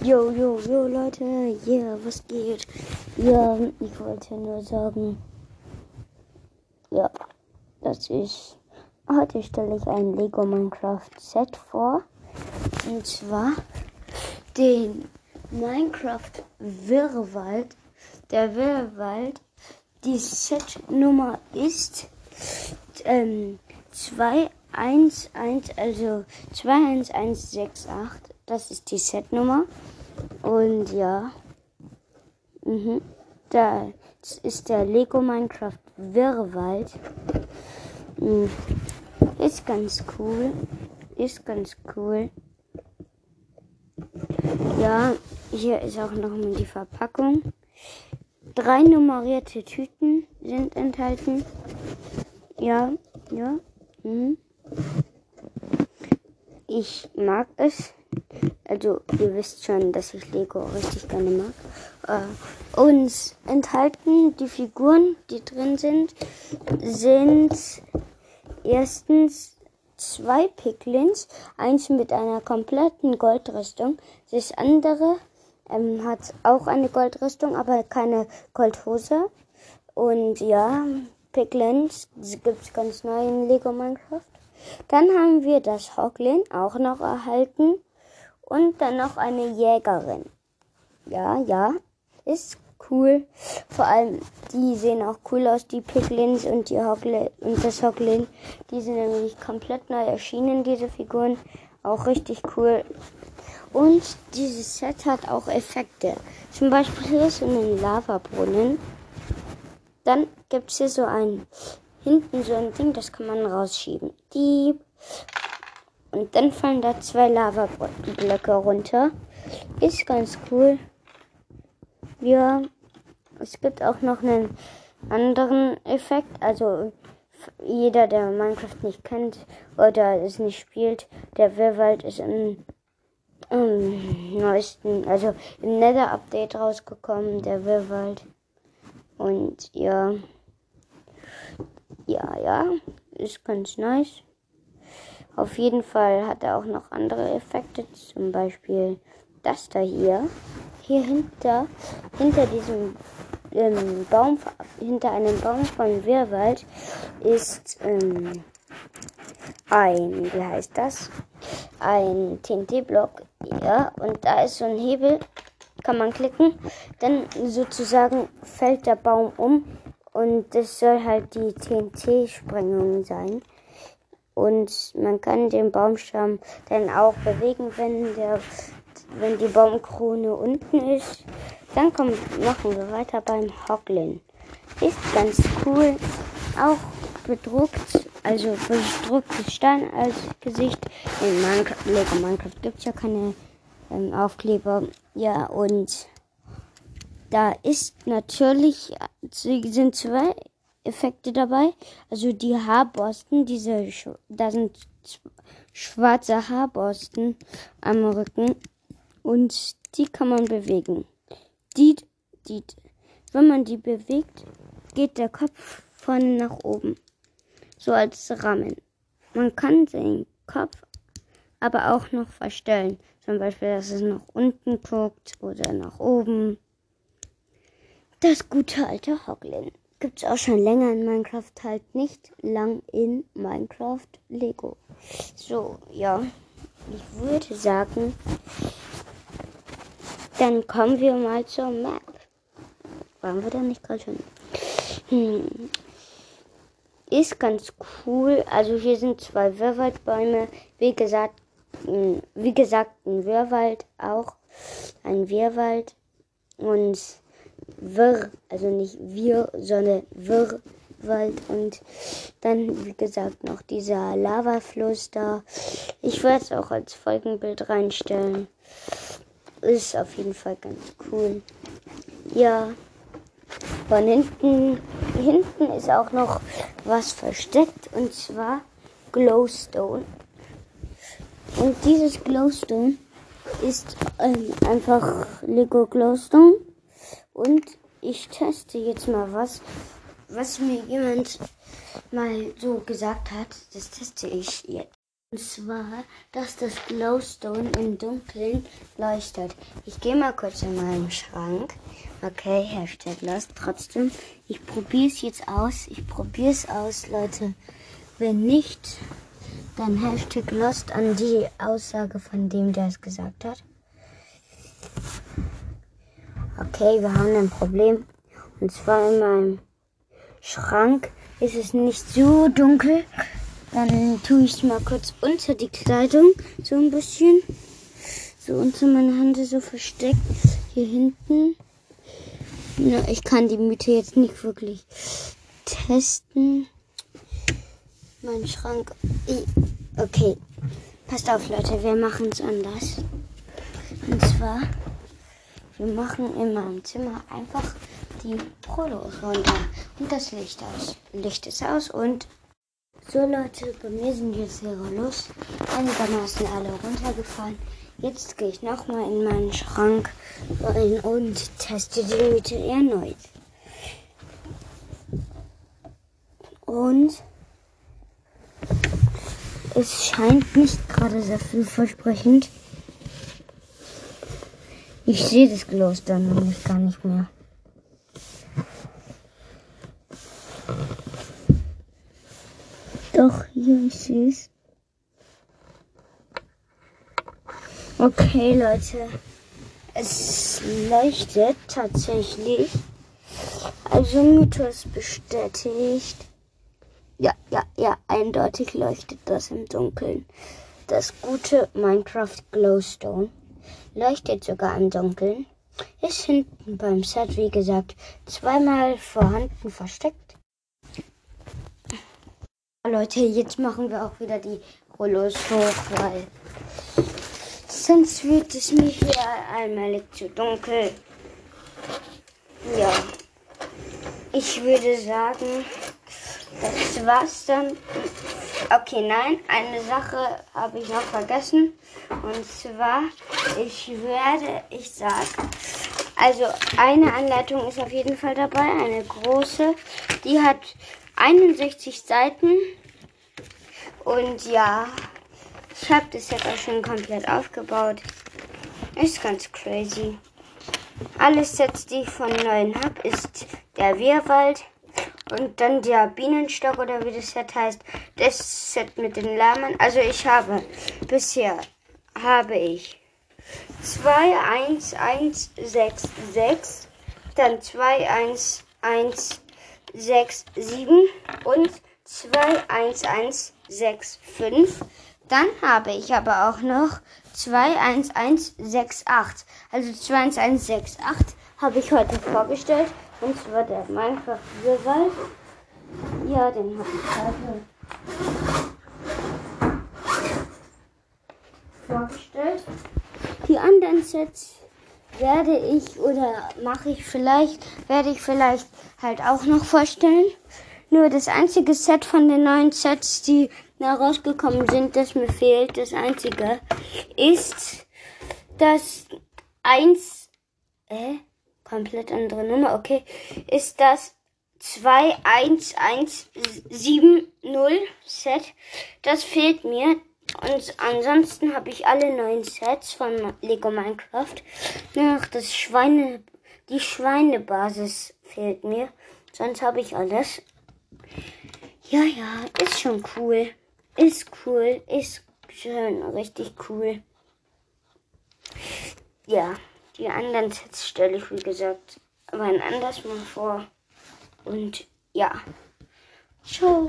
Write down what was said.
Yo, yo, yo, Leute, yeah, was geht? Ja, ich wollte nur sagen, ja, das ist, heute stelle ich ein Lego Minecraft Set vor. Und zwar den Minecraft Wirrwald. Der Wirrwald, die Setnummer ist ähm, 211, also 21168. Das ist die Setnummer. Und ja. Mhm. Da ist der Lego Minecraft Wirrwald. Mhm. Ist ganz cool. Ist ganz cool. Ja, hier ist auch noch mal die Verpackung. Drei nummerierte Tüten sind enthalten. Ja, ja. Mhm. Ich mag es. Also, ihr wisst schon, dass ich Lego richtig gerne mag. Äh, uns enthalten die Figuren, die drin sind, sind erstens zwei Piglins, eins mit einer kompletten Goldrüstung, das andere ähm, hat auch eine Goldrüstung, aber keine Goldhose. Und ja, Piglins gibt es ganz neu in Lego Minecraft. Dann haben wir das Hoglin auch noch erhalten und dann noch eine Jägerin. Ja, ja, ist cool. Vor allem, die sehen auch cool aus, die Piglins und die Hoglin und das Hoglin. Die sind nämlich komplett neu erschienen, diese Figuren. Auch richtig cool. Und dieses Set hat auch Effekte. Zum Beispiel hier ist so ein Lavabrunnen. Dann gibt es hier so ein, hinten so ein Ding, das kann man rausschieben. Die und dann fallen da zwei Lavablöcke runter. Ist ganz cool. Ja, es gibt auch noch einen anderen Effekt. Also jeder, der Minecraft nicht kennt oder es nicht spielt, der Wirrwald ist im, im neuesten, also im Nether-Update rausgekommen, der Wirrwald. Und ja, ja, ja, ist ganz nice. Auf jeden Fall hat er auch noch andere Effekte, zum Beispiel das da hier. Hier hinter, hinter diesem ähm, Baum, hinter einem Baum von Wirrwald ist ähm, ein, wie heißt das? Ein TNT-Block. Ja, und da ist so ein Hebel, kann man klicken. Dann sozusagen fällt der Baum um und das soll halt die TNT-Sprengung sein. Und man kann den Baumstamm dann auch bewegen, wenn, der, wenn die Baumkrone unten ist. Dann kommen, machen wir weiter beim Hoglin. Ist ganz cool. Auch bedruckt, also bedrucktes Stein als Gesicht. In Minecraft, Lego Minecraft gibt es ja keine ähm, Aufkleber. Ja, und da ist natürlich, sind zwei Effekte dabei. Also die Haarborsten, diese, da sind schwarze Haarborsten am Rücken und die kann man bewegen. Die, die, wenn man die bewegt, geht der Kopf von nach oben. So als Rahmen. Man kann den Kopf aber auch noch verstellen. Zum Beispiel, dass es nach unten guckt oder nach oben. Das gute alte Hoglin gibt es auch schon länger in Minecraft, halt nicht lang in Minecraft Lego. So, ja, ich würde sagen, dann kommen wir mal zur Map. Waren wir da nicht gerade schon? Hm. Ist ganz cool. Also hier sind zwei Wirrwaldbäume. Wie gesagt, hm, wie gesagt, ein Wirrwald auch. Ein Wirrwald. Und Wirr, also nicht wir, sondern Wirrwald und dann, wie gesagt, noch dieser Lavafluss da. Ich werde es auch als Folgenbild reinstellen. Ist auf jeden Fall ganz cool. Ja, von hinten, hinten ist auch noch was versteckt und zwar Glowstone. Und dieses Glowstone ist ähm, einfach Lego Glowstone. Und ich teste jetzt mal was, was mir jemand mal so gesagt hat. Das teste ich jetzt. Und zwar, dass das Glowstone im Dunkeln leuchtet. Ich gehe mal kurz in meinen Schrank. Okay, Hashtag Lost. Trotzdem, ich probiere es jetzt aus. Ich probiere es aus, Leute. Wenn nicht, dann Hashtag Lost an die Aussage von dem, der es gesagt hat. Okay, wir haben ein Problem. Und zwar in meinem Schrank ist es nicht so dunkel. Dann tue ich es mal kurz unter die Kleidung, so ein bisschen. So unter meiner Hand so versteckt. Hier hinten. Ja, ich kann die Miete jetzt nicht wirklich testen. Mein Schrank. Okay. Passt auf, Leute, wir machen es anders. Und zwar, wir machen in meinem Zimmer einfach die Prolos runter und das Licht aus. Licht ist aus und so Leute, bei mir sind jetzt ihre Lust einigermaßen alle runtergefallen. Jetzt gehe ich nochmal in meinen Schrank rein und teste die Miete erneut. Und es scheint nicht gerade sehr vielversprechend. Ich sehe das dann nämlich gar nicht mehr. Doch, hier, ich sehe es. Okay, Leute. Es leuchtet tatsächlich. Also Mythos bestätigt. Ja, ja, ja, eindeutig leuchtet das im Dunkeln. Das gute Minecraft Glowstone leuchtet sogar im Dunkeln. Ist hinten beim Set, wie gesagt, zweimal vorhanden versteckt. Leute, jetzt machen wir auch wieder die Rollos hoch, weil sonst wird es mir hier allmählich zu dunkel. Ja, ich würde sagen, das war's dann. Okay, nein, eine Sache habe ich noch vergessen. Und zwar, ich werde, ich sag, also eine Anleitung ist auf jeden Fall dabei, eine große. Die hat 61 Seiten. Und ja, ich habe das jetzt auch schon komplett aufgebaut. Ist ganz crazy. Alle Sets, die ich von neuen habe, ist der Wehrwald und dann der Bienenstock oder wie das Set heißt. Das Set mit den Lamen. Also ich habe bisher habe ich 2 1 1 6 6 dann 2 1 1 6, 7 und 2, 1, 1, 6, 5. Dann habe ich aber auch noch 2, 1, 1, 6, 8. Also 2, 1, 1, 6, 8 habe ich heute vorgestellt. Und zwar der Minecraft Urwald. Ja, den habe ich heute vorgestellt. Die anderen Sets werde ich oder mache ich vielleicht, werde ich vielleicht halt auch noch vorstellen. Nur das einzige Set von den neuen Sets, die da rausgekommen sind, das mir fehlt, das einzige, ist das 1, äh, komplett andere Nummer, okay, ist das 21170 Set. Das fehlt mir. Und ansonsten habe ich alle neuen Sets von Lego Minecraft. Nur noch das Schweine, die Schweinebasis fehlt mir. Sonst habe ich alles. Ja, ja, ist schon cool. Ist cool. Ist schön. Richtig cool. Ja, die anderen Sets stelle ich, wie gesagt, aber ein anders mal vor. Und ja. Ciao.